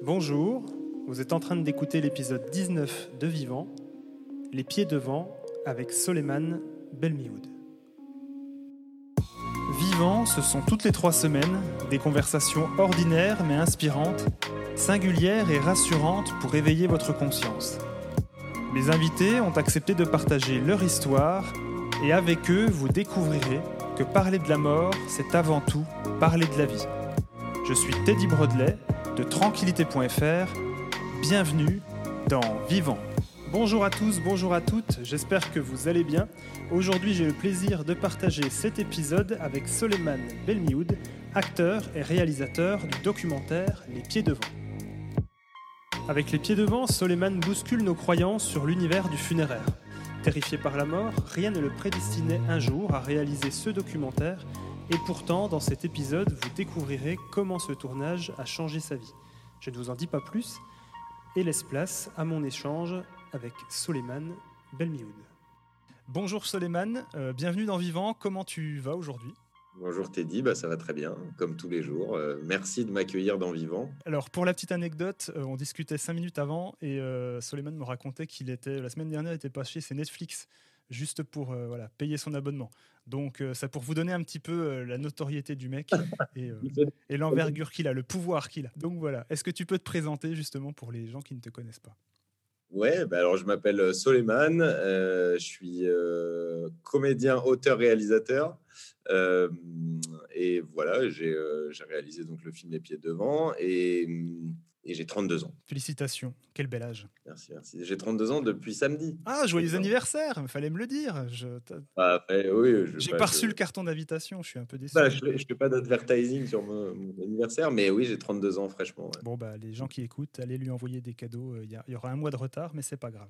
Bonjour, vous êtes en train d'écouter l'épisode 19 de Vivant, Les pieds devant avec Soleiman Belmioud. Vivant, ce sont toutes les trois semaines des conversations ordinaires mais inspirantes, singulières et rassurantes pour éveiller votre conscience. Mes invités ont accepté de partager leur histoire et avec eux, vous découvrirez que parler de la mort, c'est avant tout parler de la vie. Je suis Teddy Brodley de tranquillité.fr. Bienvenue dans Vivant. Bonjour à tous, bonjour à toutes, j'espère que vous allez bien. Aujourd'hui j'ai le plaisir de partager cet épisode avec Soleiman Belmioud, acteur et réalisateur du documentaire Les Pieds Devant. Avec Les Pieds Devant, Soleiman bouscule nos croyances sur l'univers du funéraire. Terrifié par la mort, rien ne le prédestinait un jour à réaliser ce documentaire, et pourtant dans cet épisode vous découvrirez comment ce tournage a changé sa vie. Je ne vous en dis pas plus et laisse place à mon échange avec Soleiman Belmioud. Bonjour Soleiman, euh, bienvenue dans Vivant. Comment tu vas aujourd'hui? Bonjour Teddy, bah, ça va très bien, comme tous les jours. Euh, merci de m'accueillir dans Vivant. Alors pour la petite anecdote, euh, on discutait cinq minutes avant et euh, Soleiman me racontait qu'il était la semaine dernière était passé chez Netflix juste pour euh, voilà, payer son abonnement. Donc euh, ça pour vous donner un petit peu euh, la notoriété du mec et, et l'envergure qu'il a, le pouvoir qu'il a. Donc voilà, est-ce que tu peux te présenter justement pour les gens qui ne te connaissent pas? Ouais, bah alors je m'appelle Soleiman, je suis comédien, auteur, réalisateur. Euh, et voilà, j'ai euh, j'ai réalisé donc le film Les Pieds Devant et, et j'ai 32 ans. Félicitations, quel bel âge. Merci, merci. J'ai 32 ans depuis samedi. Ah, joyeux anniversaire, il fallait me le dire. Je Ah, oui, J'ai pas je- reçu le carton d'invitation, je suis un peu déçu. bah, je ne fais pas d'advertising sur mon, mon anniversaire, mais oui, j'ai 32 ans fraîchement. ouais. Bon, bah, les gens qui écoutent, allez lui envoyer des cadeaux. euh, Il y, a- il y aura un mois de retard, mais c'est pas grave.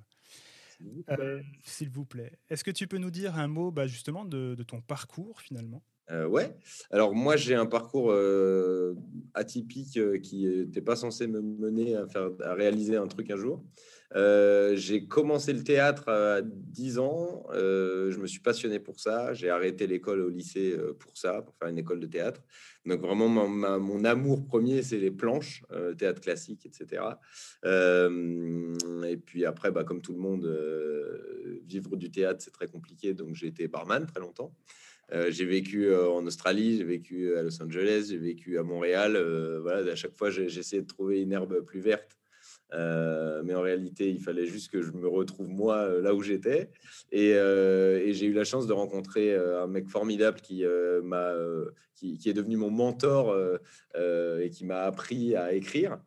S'il vous Euh, plaît. S'il vous plaît. Est-ce que tu peux nous dire un mot bah, justement de, de ton parcours finalement? Euh, ouais. Alors moi j'ai un parcours euh, atypique euh, qui n'était pas censé me mener à faire à réaliser un truc un jour. Euh, j'ai commencé le théâtre à 10 ans. euh, je me suis passionné pour ça. J'ai arrêté l'école au lycée euh, pour ça, pour faire une école de théâtre. Donc vraiment ma- ma- mon amour premier c'est les planches, euh, théâtre classique, etc. Euh, et puis après, bah, comme tout le monde, euh, vivre du théâtre c'est très compliqué. Donc j'ai été barman très longtemps. Euh, j'ai vécu euh, en Australie, j'ai vécu à Los Angeles, j'ai vécu à Montréal. voilà, à chaque fois, j'ai essayé de trouver une herbe plus verte. Mais en réalité, il fallait juste que je me retrouve moi là où j'étais. Et, j'ai eu la chance de rencontrer un mec formidable qui, m'a, qui, est devenu mon mentor et qui m'a appris à écrire.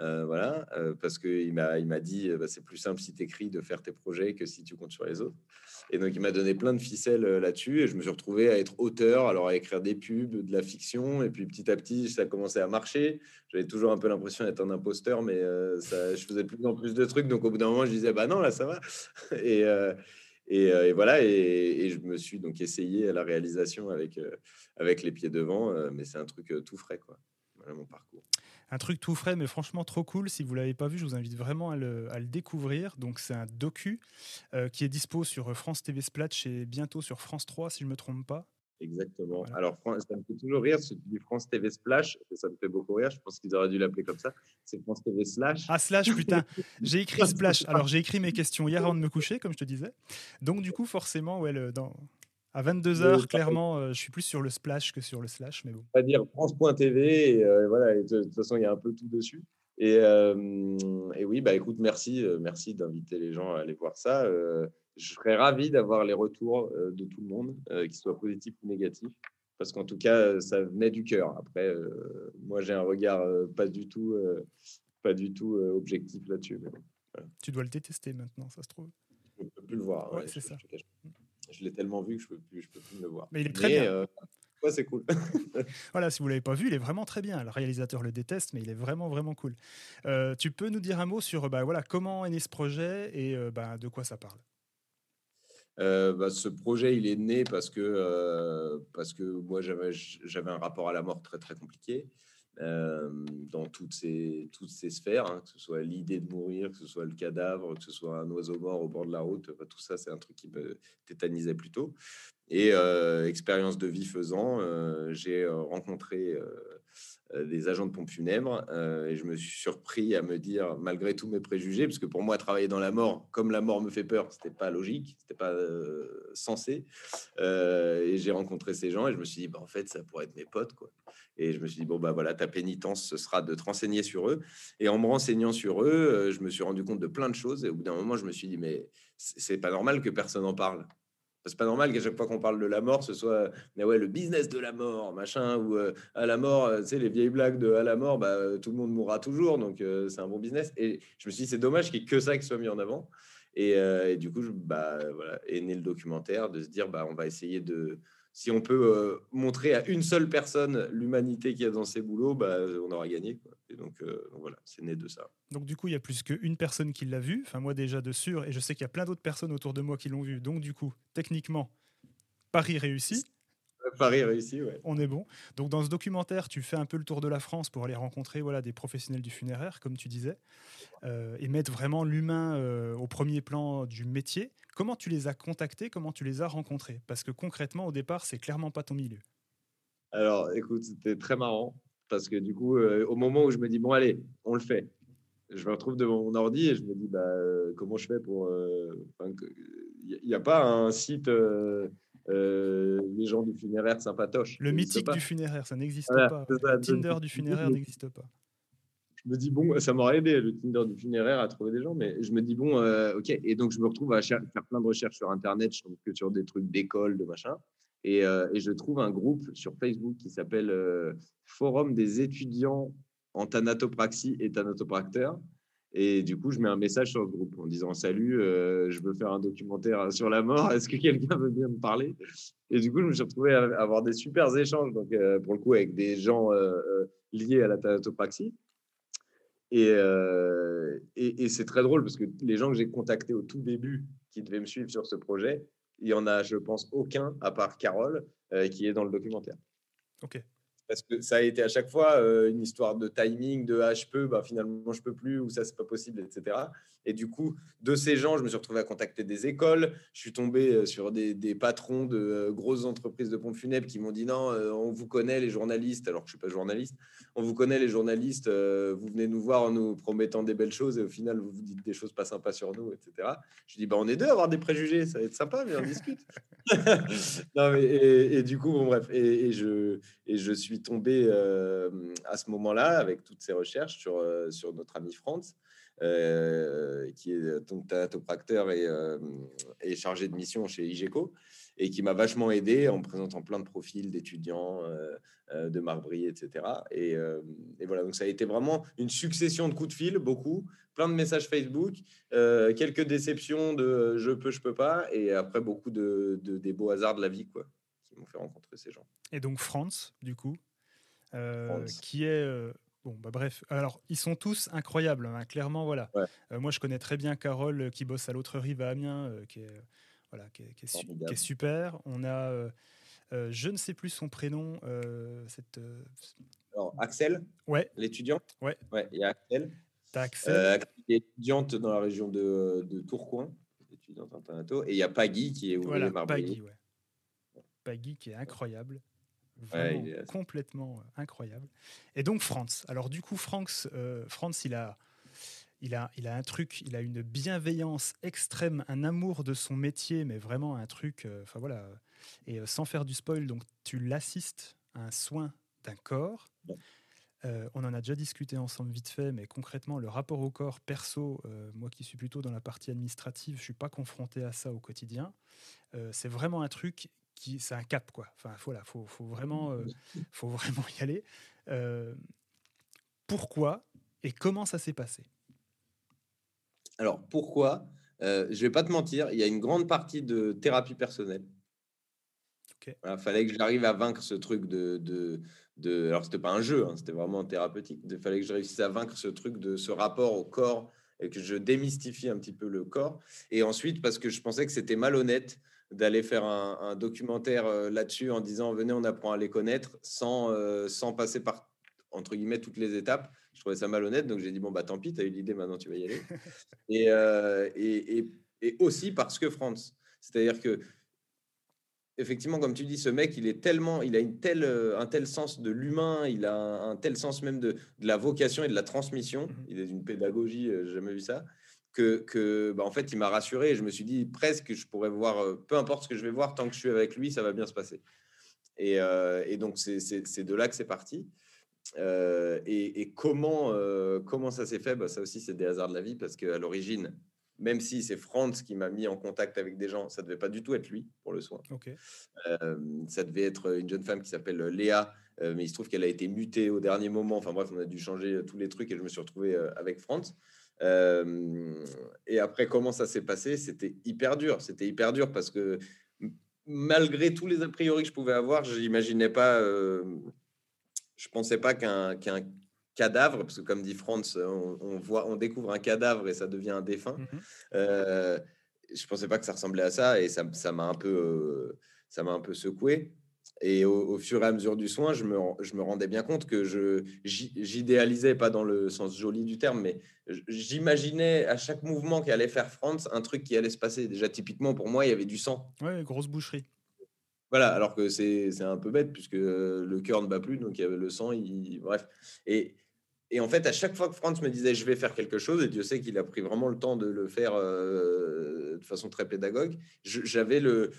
Euh, voilà, euh, parce qu'il m'a, il m'a dit euh, bah, c'est plus simple si tu écris de faire tes projets que si tu comptes sur les autres. Et donc, il m'a donné plein de ficelles là-dessus. Et je me suis retrouvé à être auteur, alors à écrire des pubs, de la fiction. Et puis, petit à petit, ça a commencé à marcher. J'avais toujours un peu l'impression d'être un imposteur, mais ça, je faisais de plus en plus de trucs. Donc, au bout d'un moment, je disais, bah non, là, ça va. Et, voilà. Et, je me suis donc essayé à la réalisation avec, avec les pieds devant. mais c'est un truc tout frais, quoi. Voilà mon parcours. Un truc tout frais, mais franchement trop cool. Si vous l'avez pas vu, je vous invite vraiment à le, à le découvrir. Donc c'est un docu euh, qui est dispo sur France TV Splatch et bientôt sur France 3, si je me trompe pas. Exactement. Voilà. Alors, ça me fait toujours rire, si tu dis France TV Splash, et ça me fait beaucoup rire, je pense qu'ils auraient dû l'appeler comme ça. C'est France TV Slash. Ah slash putain, j'ai écrit splash. Alors j'ai écrit mes questions hier avant de me coucher, comme je te disais. Donc du coup forcément, ouais, le- dans, à 22 Le- h clairement, euh, je suis plus sur le splash que sur le slash, mais bon. on va dire France.tv, et euh, voilà, et de, de toute façon, il y a un peu tout dessus. Et, euh, et oui, bah écoute, merci, euh, merci d'inviter les gens à aller voir ça. Euh, je serais ravi d'avoir les retours euh, de tout le monde, euh, qu'ils soient positifs ou négatifs, parce qu'en tout cas, euh, ça venait du cœur. Après, euh, moi, j'ai un regard euh, pas du tout, euh, pas du tout euh, objectif là-dessus. Tu dois le détester maintenant, ça se trouve. je ne peux plus le voir. Ouais, ouais, c'est ça. je. Je l'ai tellement vu que je peux plus, je peux plus le voir. Mais il est très bien. euh, ouais, c'est cool. Voilà, si vous l'avez pas vu, il est vraiment très bien. Le réalisateur le déteste, mais il est vraiment vraiment cool. Euh, tu peux nous dire un mot sur bah, voilà comment est né ce projet et euh, bah, de quoi ça parle? Euh, bah, ce projet, il est né parce que, parce que moi, j'avais j'avais un rapport à la mort très, très compliqué dans toutes ces, toutes ces sphères, hein, que ce soit l'idée de mourir, que ce soit le cadavre, que ce soit un oiseau mort au bord de la route. tout ça, c'est un truc qui me tétanisait plutôt. Et euh, expérience de vie faisant, euh, j'ai euh, rencontré euh, euh, des agents de pompe funèbre. Euh, et je me suis surpris à me dire, malgré tous mes préjugés, parce que pour moi, travailler dans la mort, comme la mort me fait peur, c'était pas logique, c'était pas euh, sensé. et j'ai rencontré ces gens et je me suis dit, bah, en fait, ça pourrait être mes potes, quoi. Et je me suis dit, bon, bah voilà, ta pénitence, ce sera de te renseigner sur eux. Et en me renseignant sur eux, je me suis rendu compte de plein de choses. Et au bout d'un moment, je me suis dit, mais c'est pas normal que personne en parle. C'est pas normal qu'à chaque fois qu'on parle de la mort, ce soit mais ouais, le business de la mort, machin, ou euh, à la mort, euh, tu sais, les vieilles blagues de à la mort, bah, euh, tout le monde mourra toujours, donc c'est un bon business. Et je me suis dit, c'est dommage qu'il n'y ait que ça qui soit mis en avant. Et, du coup, bah, voilà, est né le documentaire de se dire, bah, on va essayer de, si on peut euh, montrer à une seule personne l'humanité qu'il y a dans ces boulots, bah, on aura gagné. Et donc, euh, donc, voilà, c'est né de ça. Donc du coup, il y a plus qu'une personne qui l'a vu, enfin moi déjà de sûr, et je sais qu'il y a plein d'autres personnes autour de moi qui l'ont vu. Donc du coup, techniquement, Paris réussi. Paris réussi, ouais. On est bon. Donc dans ce documentaire, tu fais un peu le tour de la France pour aller rencontrer voilà, des professionnels du funéraire, comme tu disais, euh, et mettre vraiment l'humain au premier plan du métier. Comment tu les as contactés? Comment tu les as rencontrés? Parce que concrètement, au départ, c'est clairement pas ton milieu. Alors, écoute, c'était très marrant parce que du coup, euh, au moment où je me dis bon, allez, on le fait, je me retrouve devant mon ordi et je me dis bah, euh, comment je fais pour. Il euh, n'y a, pas un site. Les gens du funéraire sympatoche. Le mythique du funéraire, ça n'existe pas. le Tinder du funéraire n'existe pas je me dis, bon, ça m'aurait aidé le Tinder du funéraire à trouver des gens, mais je me dis, bon, euh, ok. Et donc, je me retrouve à faire plein de recherches sur Internet, je trouve que sur des trucs d'école, de machin. Et, euh, et, je trouve un groupe sur Facebook qui s'appelle euh, Forum des étudiants en thanatopraxie et thanatopracteurs. Et du coup, je mets un message sur le groupe en disant Salut, je veux faire un documentaire sur la mort. Est-ce que quelqu'un veut bien me parler? Et du coup, je me suis retrouvé à avoir des super échanges, donc pour le coup, avec des gens liés à la thanatopraxie. Euh, et, et, c'est très drôle parce que les gens que j'ai contactés au tout début qui devaient me suivre sur ce projet, il y en a, je pense, aucun, à part Carole, euh, qui est dans le documentaire. Ok parce que ça a été à chaque fois euh, une histoire de timing, de ah, je peux, bah, finalement je peux plus, ou ça c'est pas possible, etc. Et du coup, de ces gens, je me suis retrouvé à contacter des écoles. Je suis tombé euh, sur des, patrons de euh, grosses entreprises de pompes funèbres qui m'ont dit non, on vous connaît les journalistes, alors que je suis pas journaliste. On vous connaît les journalistes, vous venez nous voir en nous promettant des belles choses et au final vous vous dites des choses pas sympas sur nous, etc. Je dis bah on est deux à avoir des préjugés, ça va être sympa, mais on discute. et, du coup, bon bref, et, et je et je suis tombé euh, à ce moment-là, avec toutes ces recherches, sur, euh, sur notre ami Franz, euh, qui est donc thanatopracteur et, et, chargé de mission chez IGECO, et qui m'a vachement aidé en me présentant plein de profils d'étudiants, de Marbrille, etc. Et, voilà, donc ça a été vraiment une succession de coups de fil, beaucoup, plein de messages Facebook, quelques déceptions de je peux, je peux pas, et après beaucoup de des beaux hasards de la vie, quoi, qui m'ont fait rencontrer ces gens. Et donc France, du coup, euh, qui est euh, bon, bah bref. Alors ils sont tous incroyables, hein, clairement, voilà. Euh, moi, je connais très bien Carole qui bosse à l'autre rive à Amiens, qui est voilà, qui est, qui est, super. On a, je ne sais plus son prénom, cette. Alors Axel? Ouais. L'étudiant. Ouais. Ouais. Il y a Axel. Axel. qui est étudiante dans la région de, de Tourcoing, étudiante en Et il y a Paggy qui est ouvrier voilà, Paggy, ouais. Paggy qui est incroyable complètement euh, incroyable. Et donc Franz. Alors du coup, Franz, euh, Franz il a, il a, il a un truc, il a une bienveillance extrême, un amour de son métier, mais vraiment un truc. Euh, enfin voilà. Et sans faire du spoil, donc tu l'assistes à un soin d'un corps. on en a déjà discuté ensemble vite fait, mais concrètement, le rapport au corps perso, moi qui suis plutôt dans la partie administrative, je suis pas confronté à ça au quotidien. c'est vraiment un truc c'est un cap quoi. Enfin, faut, faut vraiment, euh, faut vraiment y aller. Euh, pourquoi et comment ça s'est passé? Alors pourquoi? Euh, Je vais pas te mentir, il y a une grande partie de thérapie personnelle. Il fallait que j'arrive à vaincre ce truc de, de, de alors c'était pas un jeu, hein, c'était vraiment thérapeutique. Il fallait que je réussisse à vaincre ce truc de ce rapport au corps et que je démystifie un petit peu le corps. Et ensuite parce que je pensais que c'était malhonnête d'aller faire un, documentaire euh, là-dessus en disant venez, on apprend à les connaître sans, euh, sans passer par entre guillemets toutes les étapes. Je trouvais ça malhonnête, donc j'ai dit bon bah tant pis, tu as eu l'idée, maintenant tu vas y aller. Euh, et, et, et, aussi parce que France, c'est-à-dire que effectivement, comme tu dis, ce mec, il est tellement, il a une telle, un tel sens de l'humain, il a un, tel sens même de, la vocation et de la transmission. Mmh il est d'une pédagogie, j'ai jamais vu ça. Que, que bah, en fait, il m'a rassuré je me suis dit presque, je pourrais voir, peu importe ce que je vais voir, tant que je suis avec lui, ça va bien se passer. Et, et donc, c'est de là que c'est parti. Et, comment, comment ça s'est fait? Bah, Ça aussi, c'est des hasards de la vie parce qu'à l'origine, même si c'est Franz qui m'a mis en contact avec des gens, ça devait pas du tout être lui pour le soin. ça devait être une jeune femme qui s'appelle Léa, mais il se trouve qu'elle a été mutée au dernier moment. Enfin bref, on a dû changer tous les trucs et je me suis retrouvé avec Franz. Et après, comment ça s'est passé? C'était hyper dur. C'était hyper dur parce que malgré tous les a priori que je pouvais avoir, je n'imaginais pas je pensais pas qu'un cadavre, parce que comme dit Franz, on, voit, on découvre un cadavre et ça devient un défunt. Mmh euh, je pensais pas que ça ressemblait à ça et ça, m'a un peu, euh, ça m'a un peu secoué. Et au, fur et à mesure du soin, je me, je me rendais bien compte que je j'idéalisais, pas dans le sens joli du terme, mais j'imaginais à chaque mouvement qu'allait faire Franz un truc qui allait se passer. Déjà, typiquement, pour moi, il y avait du sang. Ouais, grosse boucherie. Voilà, alors que c'est un peu bête puisque le cœur ne bat plus, donc il y avait le sang, il, bref. Et, et, en fait, à chaque fois que Franz me disait je vais faire quelque chose, et Dieu sait qu'il a pris vraiment le temps de le faire euh, de façon très pédagogue, j'avais le.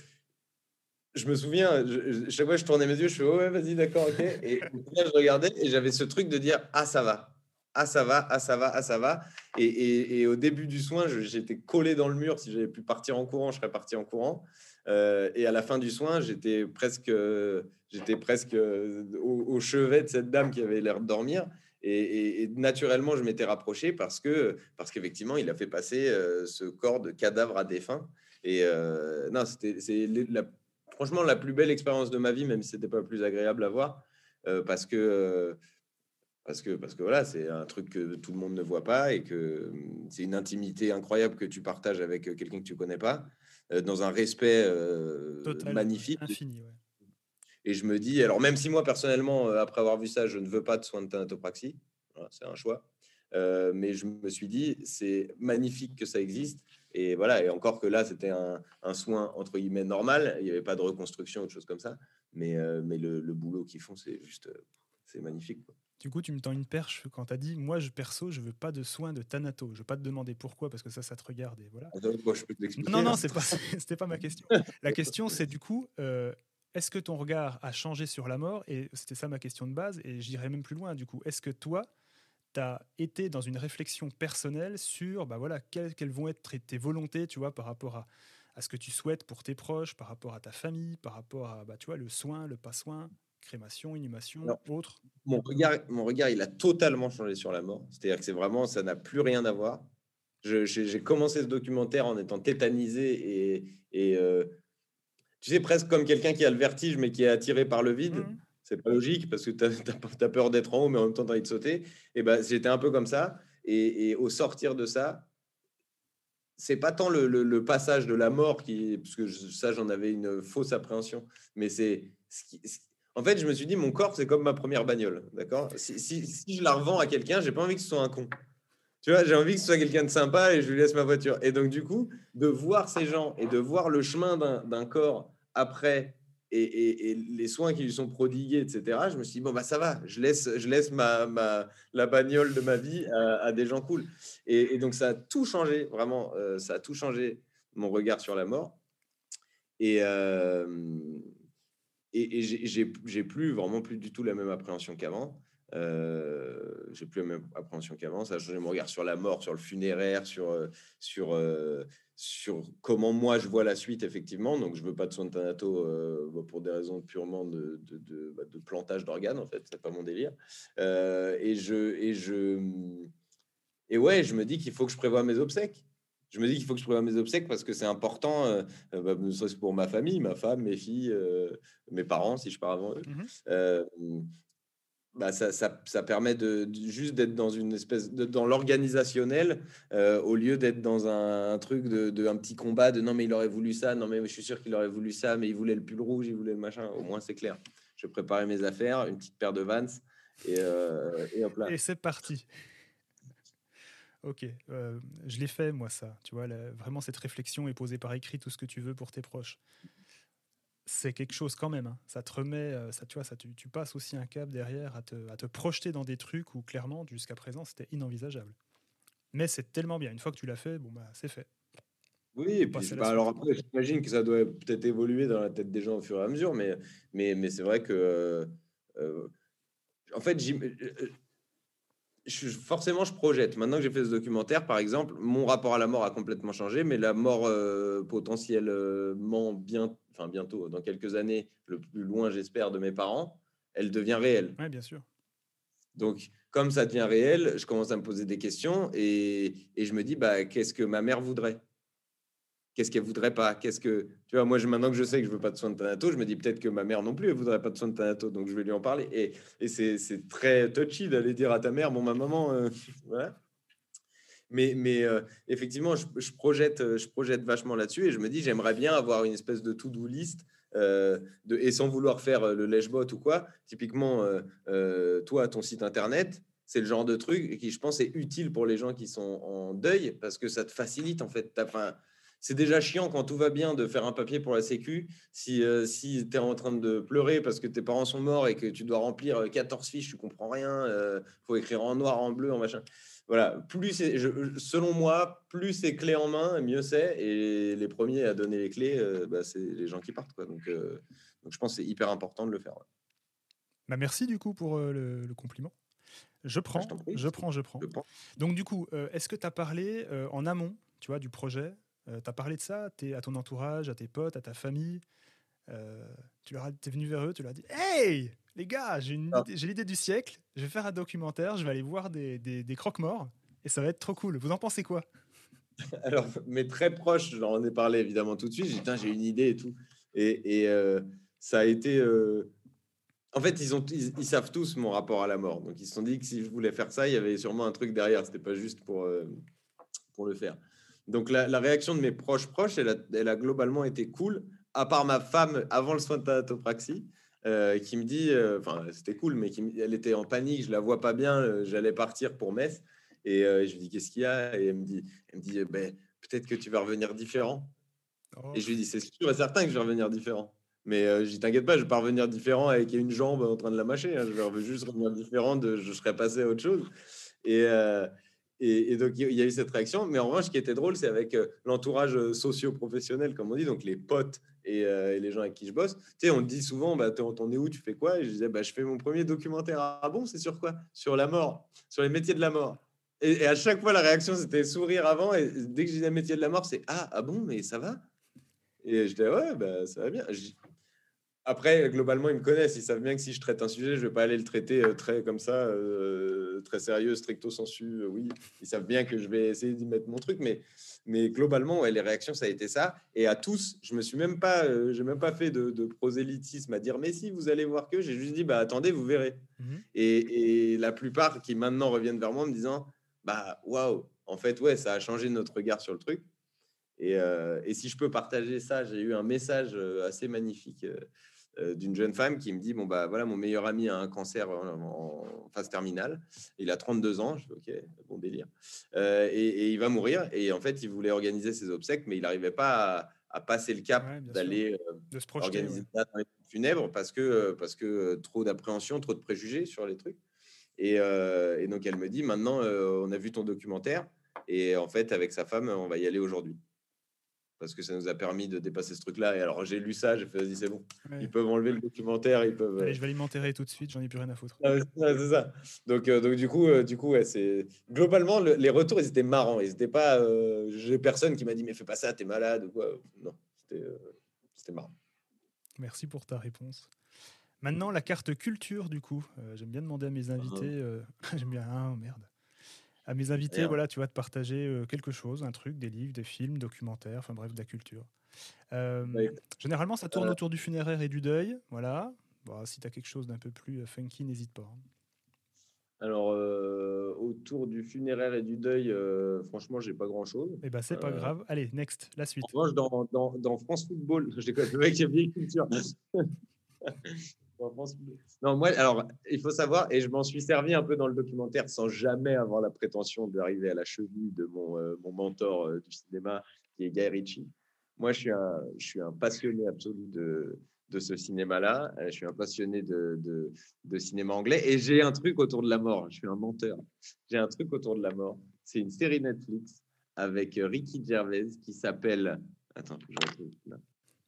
Je me souviens, chaque fois que je tournais mes yeux, je fais ouais, vas-y, d'accord, ok. Et je regardais et j'avais ce truc de dire ah, ça va, ah, ça va, ah, ça va, ah, ça va. Et, et, et au début du soin, j'étais collé dans le mur. Si j'avais pu partir en courant, je serais parti en courant. Euh, et à la fin du soin, j'étais presque, j'étais presque euh, au, chevet de cette dame qui avait l'air de dormir. Et, naturellement, je m'étais rapproché parce que, parce qu'effectivement, il a fait passer euh, ce corps de cadavre à défunt. Et non, c'était, c'est la, franchement la plus belle expérience de ma vie, même si c'était pas plus agréable à voir, parce que parce que parce que voilà, c'est un truc que tout le monde ne voit pas et que hum, c'est une intimité incroyable que tu partages avec quelqu'un que tu connais pas. Euh, dans un respect euh, magnifique. Et je me dis, alors même si moi personnellement, euh, après avoir vu ça, je ne veux pas de soins de thanatopraxie, c'est un choix. mais je me suis dit, c'est magnifique que ça existe. Et voilà, et encore que là, c'était un, soin entre guillemets normal. Il n'y avait pas de reconstruction ou de choses comme ça. Mais, mais le, boulot qu'ils font, c'est juste, c'est magnifique. Du coup, tu me tends une perche quand tu as dit Moi, je perso, je veux pas de soins de Thanato. Je veux pas te demander pourquoi, parce que ça, ça te regarde. Et voilà. non, non, c'est pas, c'était pas ma question. La question, c'est du coup euh, est-ce que ton regard a changé sur la mort? Et c'était ça ma question de base. Et j'irais même plus loin, du coup. Est-ce que toi, tu as été dans une réflexion personnelle sur bah voilà, quelles, quelles vont être tes volontés tu vois, par rapport à, à ce que tu souhaites pour tes proches, par rapport à ta famille, par rapport à bah, tu vois, le soin, le pas soin crémation, inhumation, autre mon regard, mon regard, il a totalement changé sur la mort. C'est-à-dire que c'est vraiment, ça n'a plus rien à voir. J'ai commencé ce documentaire en étant tétanisé et, et euh, tu sais, presque comme quelqu'un qui a le vertige mais qui est attiré par le vide. Mmh. C'est pas logique parce que tu as, peur d'être en haut mais en même temps tu as envie de sauter. Et ben, j'étais un peu comme ça. Et, au sortir de ça, c'est pas tant le, passage de la mort qui, parce que ça j'en avais une fausse appréhension, mais c'est en fait, je me suis dit, mon corps, c'est comme ma première bagnole. D'accord? Si, si, je la revends à quelqu'un, j'ai pas envie que ce soit un con. Tu vois, j'ai envie que ce soit quelqu'un de sympa et je lui laisse ma voiture. Et donc, du coup, de voir ces gens et de voir le chemin d'un corps après et, les soins qui lui sont prodigués, etc., je me suis dit, bon, bah ça va, je laisse, je laisse ma, ma la bagnole de ma vie à, des gens cool. Et, donc, ça a tout changé, vraiment, euh, ça a tout changé mon regard sur la mort. Et, euh, et, j'ai plus vraiment plus du tout la même appréhension qu'avant. Euh, j'ai plus la même appréhension qu'avant. Ça a changé mon regard sur la mort, sur le funéraire, sur, sur, sur comment moi je vois la suite, effectivement. Donc, je veux pas de soins de thanato bah, pour des raisons purement de, de, de, bah, de plantage d'organes, en fait. C'est pas mon délire. et, je, et, je, et ouais, je me dis qu'il faut que je prévoie mes obsèques je me dis qu'il faut que je prévoie mes obsèques parce que c'est important, euh, euh bah, pour ma famille, ma femme, mes filles, euh, mes parents, si je pars avant eux. Mmh euh, bah, ça, ça, ça, permet de, juste d'être dans une espèce de dans l'organisationnel au lieu d'être dans un, truc de, un petit combat de non mais il aurait voulu ça non mais je suis sûr qu'il aurait voulu ça mais il voulait le pull rouge il voulait le machin. Au moins c'est clair. Je préparais mes affaires une petite paire de Vans et, et hop là. Et c'est parti. Ok, euh, je l'ai fait moi ça, tu vois, vraiment cette réflexion est posée par écrit tout ce que tu veux pour tes proches. C'est quelque chose quand même. Hein. Ça te remet, euh, ça, tu vois, ça, tu, tu, passes aussi un cap derrière à te, à te projeter dans des trucs où clairement, jusqu'à présent, c'était inenvisageable. Mais c'est tellement bien. Une fois que tu l'as fait, bon bah, c'est fait. Oui, et puis, bah, alors après, j'imagine que ça doit peut-être évoluer dans la tête des gens au fur et à mesure, mais, mais, mais c'est vrai que, euh, euh, en fait, je, forcément, je projette. Maintenant que j'ai fait ce documentaire, par exemple, mon rapport à la mort a complètement changé, mais la mort potentiellement bien, enfin bientôt, dans quelques années, le plus loin, j'espère, de mes parents, elle devient réelle. Oui, bien sûr. Donc, comme ça devient réel, je commence à me poser des questions et, et je me dis, bah, qu'est-ce que ma mère voudrait? Qu'est-ce qu'elle voudrait pas? Qu'est-ce que tu vois Moi, je, maintenant que je sais que je veux pas de soins de Thanato, je me dis peut-être que ma mère non plus, elle voudrait pas de soins de Thanato, donc je vais lui en parler. Et, et c'est très touchy d'aller dire à ta mère, bon, ma maman, euh, voilà. Mais, mais euh, effectivement, je, je, projette, euh, je projette vachement là-dessus et je me dis, j'aimerais bien avoir une espèce de to-do list de, et sans vouloir faire le lèche-bot ou quoi. Typiquement, toi, ton site internet, c'est le genre de truc qui, je pense, est utile pour les gens qui sont en deuil parce que ça te facilite en fait. Fin, c'est déjà chiant quand tout va bien de faire un papier pour la Sécu. Si, si tu es en train de pleurer parce que tes parents sont morts et que tu dois remplir 14 fiches, tu comprends rien, il faut écrire en noir, en bleu, en machin voilà, plus selon moi, plus c'est clé en main, mieux c'est. Et les premiers à donner les clés, euh, bah, c'est les gens qui partent. Quoi. Donc, euh, donc, je pense que c'est hyper important de le faire. Bah merci du coup pour euh, le, compliment. Je prends, je, prends, je prends, Donc du coup, est-ce que tu as parlé en amont, tu vois, du projet? Tu as parlé de ça à ton entourage, à tes potes, à ta famille Tu leur es venu vers eux, tu leur as dit Hey les gars, j'ai ah. l'idée du siècle, je vais faire un documentaire, je vais aller voir des, des, croque-morts, et ça va être trop cool. Vous en pensez quoi? Alors, mes très proches, j'en ai parlé évidemment tout de suite, j'ai j'ai une idée et tout. Et, et euh, ça a été... Euh, en fait, ils, ont, ils, savent tous mon rapport à la mort. Donc, ils se sont dit que si je voulais faire ça, il y avait sûrement un truc derrière. C'était pas juste pour, euh, pour le faire. Donc, la, la, réaction de mes proches proches, elle a, elle a, globalement été cool, à part ma femme avant le soin de thanatopraxie. Euh, qui me dit, euh, enfin c'était cool, mais qui, elle était en panique, je la vois pas bien, euh, j'allais partir pour Metz. Et je lui dis, qu'est-ce qu'il y a? Et elle me dit, elle me dit ben, peut-être que tu vas revenir différent. Et je lui dis, c'est sûr et certain que je vais revenir différent. Mais je dis, t'inquiète pas, je vais pas revenir différent avec une jambe en train de la mâcher. Hein. Je vais juste revenir différent, de, je serais passé à autre chose. Et, et, donc, il y a eu cette réaction. Mais en revanche, ce qui était drôle, c'est avec l'entourage socio-professionnel, comme on dit, donc les potes euh, et, les gens avec qui je bosse. Tu sais, on dit souvent, bah, t'en es où, tu fais quoi? Et je disais, bah, je fais mon premier documentaire. Ah bon, c'est sur quoi? Sur la mort, sur les métiers de la mort. Et, à chaque fois, la réaction, c'était sourire avant. Et dès que je disais métier de la mort, c'est ah, ah bon, mais ça va? Et je disais, ouais, bah, ça va bien. Après, globalement, ils me connaissent. Ils savent bien que si je traite un sujet, je ne vais pas aller le traiter euh, très comme ça, euh, très sérieux, stricto sensu. oui, ils savent bien que je vais essayer d'y mettre mon truc, mais mais globalement, ouais, les réactions, ça a été ça. Et à tous, je me suis même pas, euh, j'ai même pas fait de, prosélytisme à dire, mais si vous allez voir que, j'ai juste dit, bah attendez, vous verrez. Mhm. Et, la plupart qui maintenant reviennent vers moi en me disant, bah waouh, en fait, ouais, ça a changé notre regard sur le truc. Et, euh, et si je peux partager ça, j'ai eu un message euh, assez magnifique euh, d'une jeune femme qui me dit bon bah voilà mon meilleur ami a un cancer en, phase terminale. Il a 32 ans. Je fais ok bon délire. Euh, et, il va mourir. Et en fait il voulait organiser ses obsèques mais il n'arrivait pas à, passer le cap d'aller euh, organiser ouais. dans les funèbres parce que parce que trop d'appréhension trop de préjugés sur les trucs. Et, et donc elle me dit maintenant on a vu ton documentaire. Et en fait avec sa femme on va y aller aujourd'hui parce que ça nous a permis de dépasser ce truc-là. Et alors, j'ai lu ça, j'ai fait, vas-y, c'est bon. Ils peuvent enlever le documentaire, ils peuvent. Allez, je vais aller m'enterrer tout de suite, j'en ai plus rien à foutre. c'est ça. Donc, euh, donc du coup, euh, du coup ouais, c'est globalement les retours, ils étaient marrants. Ils étaient pas. Euh, j'ai personne qui m'a dit, mais fais pas ça, t'es malade ou quoi. Non, c'était marrant. Merci pour ta réponse. Maintenant, la carte culture, du coup. J'aime bien demander à mes ah. invités. J'aime bien. Ah, merde à mes invités, voilà, tu vas te partager euh, quelque chose, un truc, des livres, des films, documentaires, enfin bref, de la culture. Euh, généralement, ça tourne euh. autour du funéraire et du deuil. Voilà. Bon, si tu as quelque chose d'un peu plus funky, n'hésite pas. Hein. Alors, autour du funéraire et du deuil, franchement, j'ai pas grand chose. Eh ben, c'est pas grave. Allez, next, la suite. En dans, dans, dans France Football, j'ai le mec qui a bien culture. Non, moi, alors, il faut savoir, et je m'en suis servi un peu dans le documentaire sans jamais avoir la prétention d'arriver à la cheville de mon, euh, mon mentor euh, du cinéma, qui est Guy Ritchie. Moi, je suis un, je suis un passionné absolu de, de ce cinéma-là. Je suis un passionné de, de, cinéma anglais et j'ai un truc autour de la mort. Je suis un menteur. J'ai un truc autour de la mort. C'est une série Netflix avec Ricky Gervais qui s'appelle. Attends, je retrouve.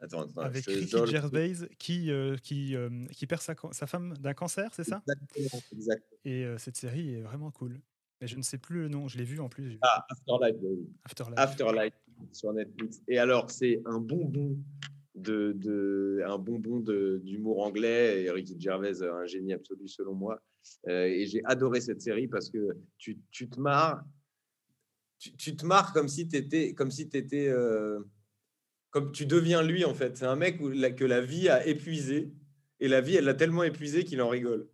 Attends, attends, avec Ricky Gervais qui, qui, qui perd sa, sa femme d'un cancer, c'est ça? Exactement. Et cette série est vraiment cool. Mais je ne sais plus le nom, je l'ai vu en plus. Ah, Afterlife. Afterlife. Afterlife sur Netflix. Et alors, c'est un bonbon de, de un bonbon d'humour anglais. Et Ricky Gervais, un génie absolu selon moi. Euh, et j'ai adoré cette série parce que tu, tu te marres. Tu, te marres comme si tu étais, comme si étais, euh, comme tu deviens lui en fait. C'est un mec où que la vie a épuisé et la vie elle l'a tellement épuisé qu'il en rigole.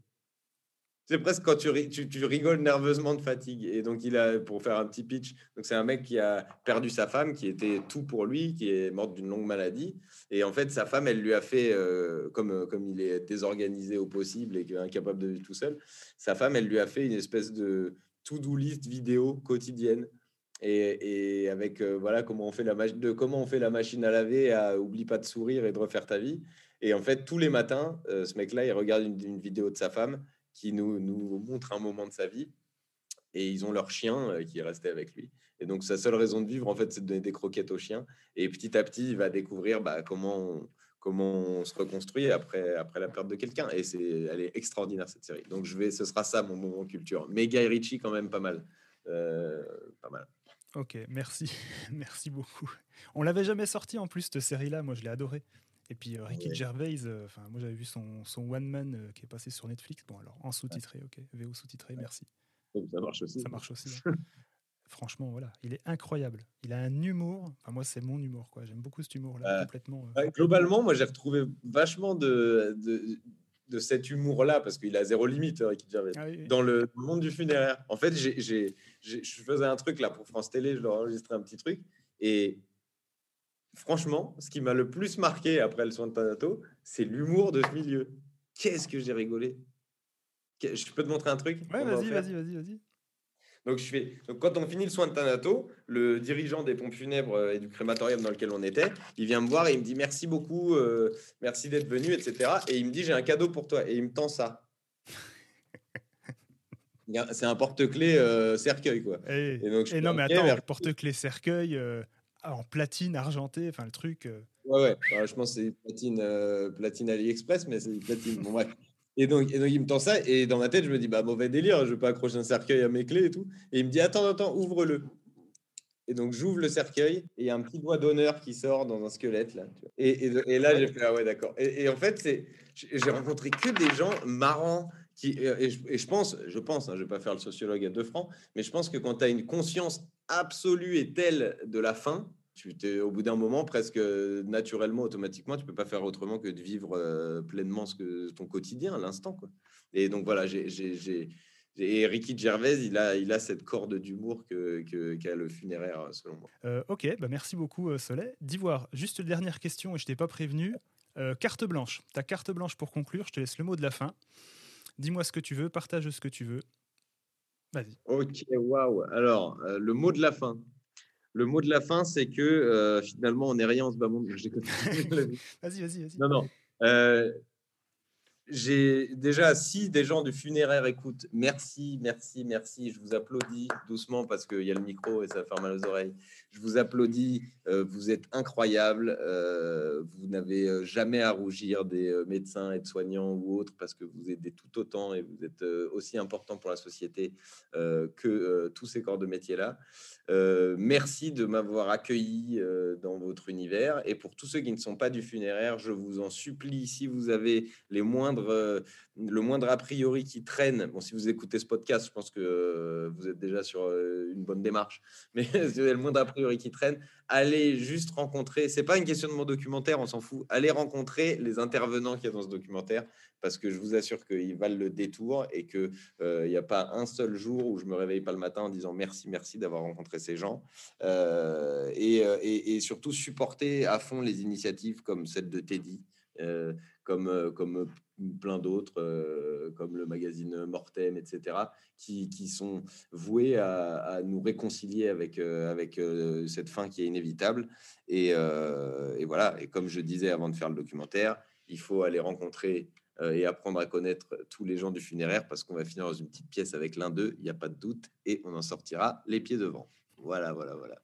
C'est presque quand tu, rigoles nerveusement de fatigue. Et donc, il a, pour faire un petit pitch, donc c'est un mec qui a perdu sa femme, qui était tout pour lui, qui est morte d'une longue maladie. Et en fait, sa femme, elle lui a fait, euh, comme, comme il est désorganisé au possible et incapable de vivre tout seul, sa femme, elle lui a fait une espèce de to-do list vidéo quotidienne. Et, avec euh, voilà comment on fait la comment on fait la machine à laver à oublie pas de sourire et de refaire ta vie et en fait tous les matins euh, ce mec là il regarde une, vidéo de sa femme qui nous, montre un moment de sa vie. Et ils ont leur chien euh, qui est resté avec lui. Et donc, sa seule raison de vivre, en fait, c'est de donner des croquettes au chien. Et petit à petit, il va découvrir bah, comment, on, comment se reconstruit après, après la perte de quelqu'un. Et c'est, elle est extraordinaire, cette série. Donc, je vais, ce sera ça, mon moment culture. Mais Guy Ritchie, quand même, pas mal. Pas mal. Ok, merci. merci beaucoup. On l'avait jamais sorti en plus, cette série-là. Moi, je l'ai adoré. Et puis euh, Ricky Gervais, euh, enfin moi j'avais vu son, son One Man euh, qui est passé sur Netflix. Bon alors en sous-titré, ok, VO sous-titré, merci. Ça marche aussi. Ça marche aussi. Hein. Franchement, voilà, il est incroyable. Il a un humour. Enfin, moi, c'est mon humour, quoi. J'aime beaucoup cet humour-là, complètement. globalement, moi, j'ai retrouvé vachement de, de, de cet humour-là, parce qu'il a zéro limite, Ricky Gervais, ah dans le monde du funéraire. En fait, j'ai, je faisais un truc là pour France Télé, je leur enregistrais un petit truc, et franchement, ce qui m'a le plus marqué après le soin de Tanato, c'est l'humour de ce milieu. Qu'est-ce que j'ai rigolé Je peux te montrer un truc? Ouais, vas-y, vas-y, vas-y, vas-y. Donc, je fais... Donc, quand on finit le soin de Tanato, le dirigeant des pompes funèbres euh, et du crématorium dans lequel on était, il vient me voir et il me dit merci beaucoup, euh, merci d'être venu, etc. Et il me dit j'ai un cadeau pour toi et il me tend ça. C'est un porte-clés euh, cercueil, quoi. Et, donc, non, mais attends, porte-clés cercueil, en platine argentée, enfin le truc. Ouais, ouais, je pense que c'est platine, platine AliExpress, mais c'est platine. Bon, Et donc, il me tend ça, et dans ma tête, je me dis, bah, mauvais délire, je vais pas accrocher un cercueil à mes clés et tout. Et il me dit, attends, attends, ouvre-le. Et donc, j'ouvre le cercueil, et il y a un petit doigt d'honneur qui sort dans un squelette, là. Et, et, là, j'ai fait, ah ouais, d'accord. Et, en fait, j'ai rencontré que des gens marrants. Qui, et, je, pense, je pense, hein, je vais pas faire le sociologue à deux francs, mais je pense que quand tu as une conscience absolue et telle de la fin, tu es au bout d'un moment presque naturellement, automatiquement, tu peux pas faire autrement que de vivre euh, pleinement ce que ton quotidien à l'instant. Quoi. Et donc voilà, j'ai et Ricky Gervais, il a, il a cette corde d'humour que, qu'a le funéraire, selon moi. Euh, ok, bah merci beaucoup, euh, Soleil. D'Ivoire, juste une dernière question, et je t'ai pas prévenu. carte blanche. Ta carte blanche pour conclure, je te laisse le mot de la fin. Dis-moi ce que tu veux, partage ce que tu veux. Vas-y. Ok, waouh. Alors, le mot de la fin. Le mot de la fin, c'est que euh, finalement, on n'est rien en ce bas monde. vas-y, vas-y, vas-y. Non, non. Euh, j'ai déjà, si des gens du funéraire écoutent, merci, merci, merci. Je vous applaudis doucement parce qu'il y a le micro et ça va faire mal aux oreilles. Je vous applaudis. Euh, vous êtes incroyables. Euh, vous n'avez jamais à rougir des médecins, et soignants ou autres parce que vous aidez tout autant et vous êtes aussi important pour la société que tous ces corps de métier-là. merci de m'avoir accueilli dans votre univers. Et pour tous ceux qui ne sont pas du funéraire, je vous en supplie, si vous avez euh, le moindre a priori qui traîne, bon, si vous écoutez ce podcast, je pense que euh, vous êtes déjà sur euh, une bonne démarche, mais si vous avez le moindre a priori qui traîne, allez juste rencontrer, c'est pas une question de mon documentaire, on s'en fout, allez rencontrer les intervenants qu'il y dans ce documentaire, parce que je vous assure qu'ils valent le détour et qu'il n'y a pas un seul jour où je me réveille pas le matin en disant merci, merci d'avoir rencontré ces gens. et, et, et, surtout supporter à fond les initiatives comme celle de Teddy, comme, comme plein d'autres, euh, comme le magazine Mortem, etc., qui, qui sont voués à, nous réconcilier avec, euh, avec euh, cette fin qui est inévitable. Et, et, voilà, et comme je disais avant de faire le documentaire, il faut aller rencontrer et apprendre à connaître tous les gens du funéraire parce qu'on va finir dans une petite pièce avec l'un d'eux, il n'y a pas de doute, et on en sortira les pieds devant. Voilà, voilà, voilà.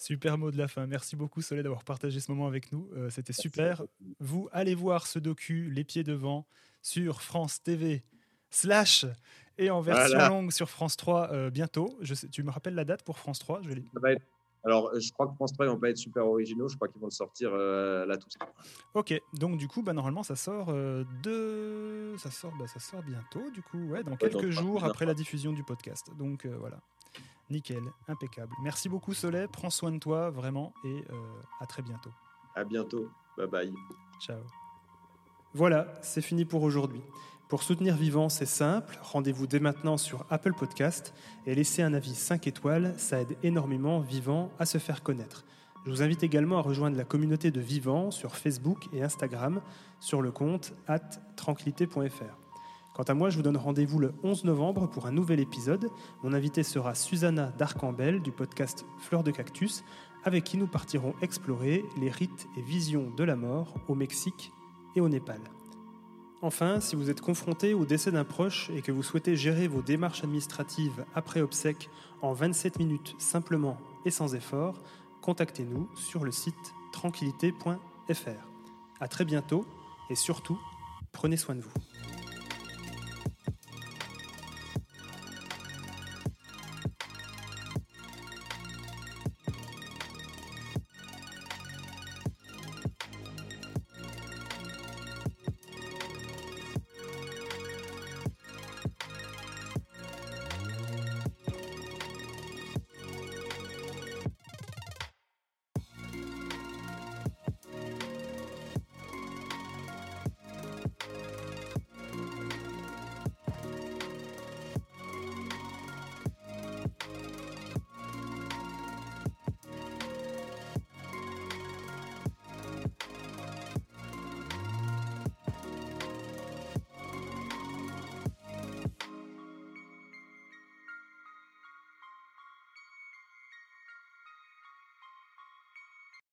Super mot de la fin. Merci beaucoup Soleil d'avoir partagé ce moment avec nous. C'était super. Vous allez voir ce docu, Les pieds devant, sur France TV slash et en version longue sur France 3 bientôt. Je sais, tu me rappelles la date pour France 3 je vais alors, euh, je crois que France 3 ils vont pas être super originaux. Je crois qu'ils vont le sortir euh, là tout ça. Ok, donc du coup, bah, normalement, ça sort euh, de... ça sort, bah, ça sort bientôt. Du coup, ouais, dans quelques jours après la diffusion du podcast. Donc voilà, nickel, impeccable. Merci beaucoup, Soleil. Prends soin de toi vraiment et à très bientôt. À bientôt. Bye bye. Ciao. Voilà, c'est fini pour aujourd'hui. Pour soutenir Vivant, c'est simple, rendez-vous dès maintenant sur Apple Podcast et laissez un avis 5 étoiles, ça aide énormément Vivant à se faire connaître. Je vous invite également à rejoindre la communauté de Vivant sur Facebook et Instagram sur le compte at tranquillité.fr. Quant à moi, je vous donne rendez-vous le 11 novembre pour un nouvel épisode. Mon invité sera Susanna Darcambel du podcast Fleurs de Cactus, avec qui nous partirons explorer les rites et visions de la mort au Mexique et au Népal. Enfin, si vous êtes confronté au décès d'un proche et que vous souhaitez gérer vos démarches administratives après obsèques en 27 minutes simplement et sans effort, contactez-nous sur le site tranquillité.fr. À très bientôt et surtout, prenez soin de vous.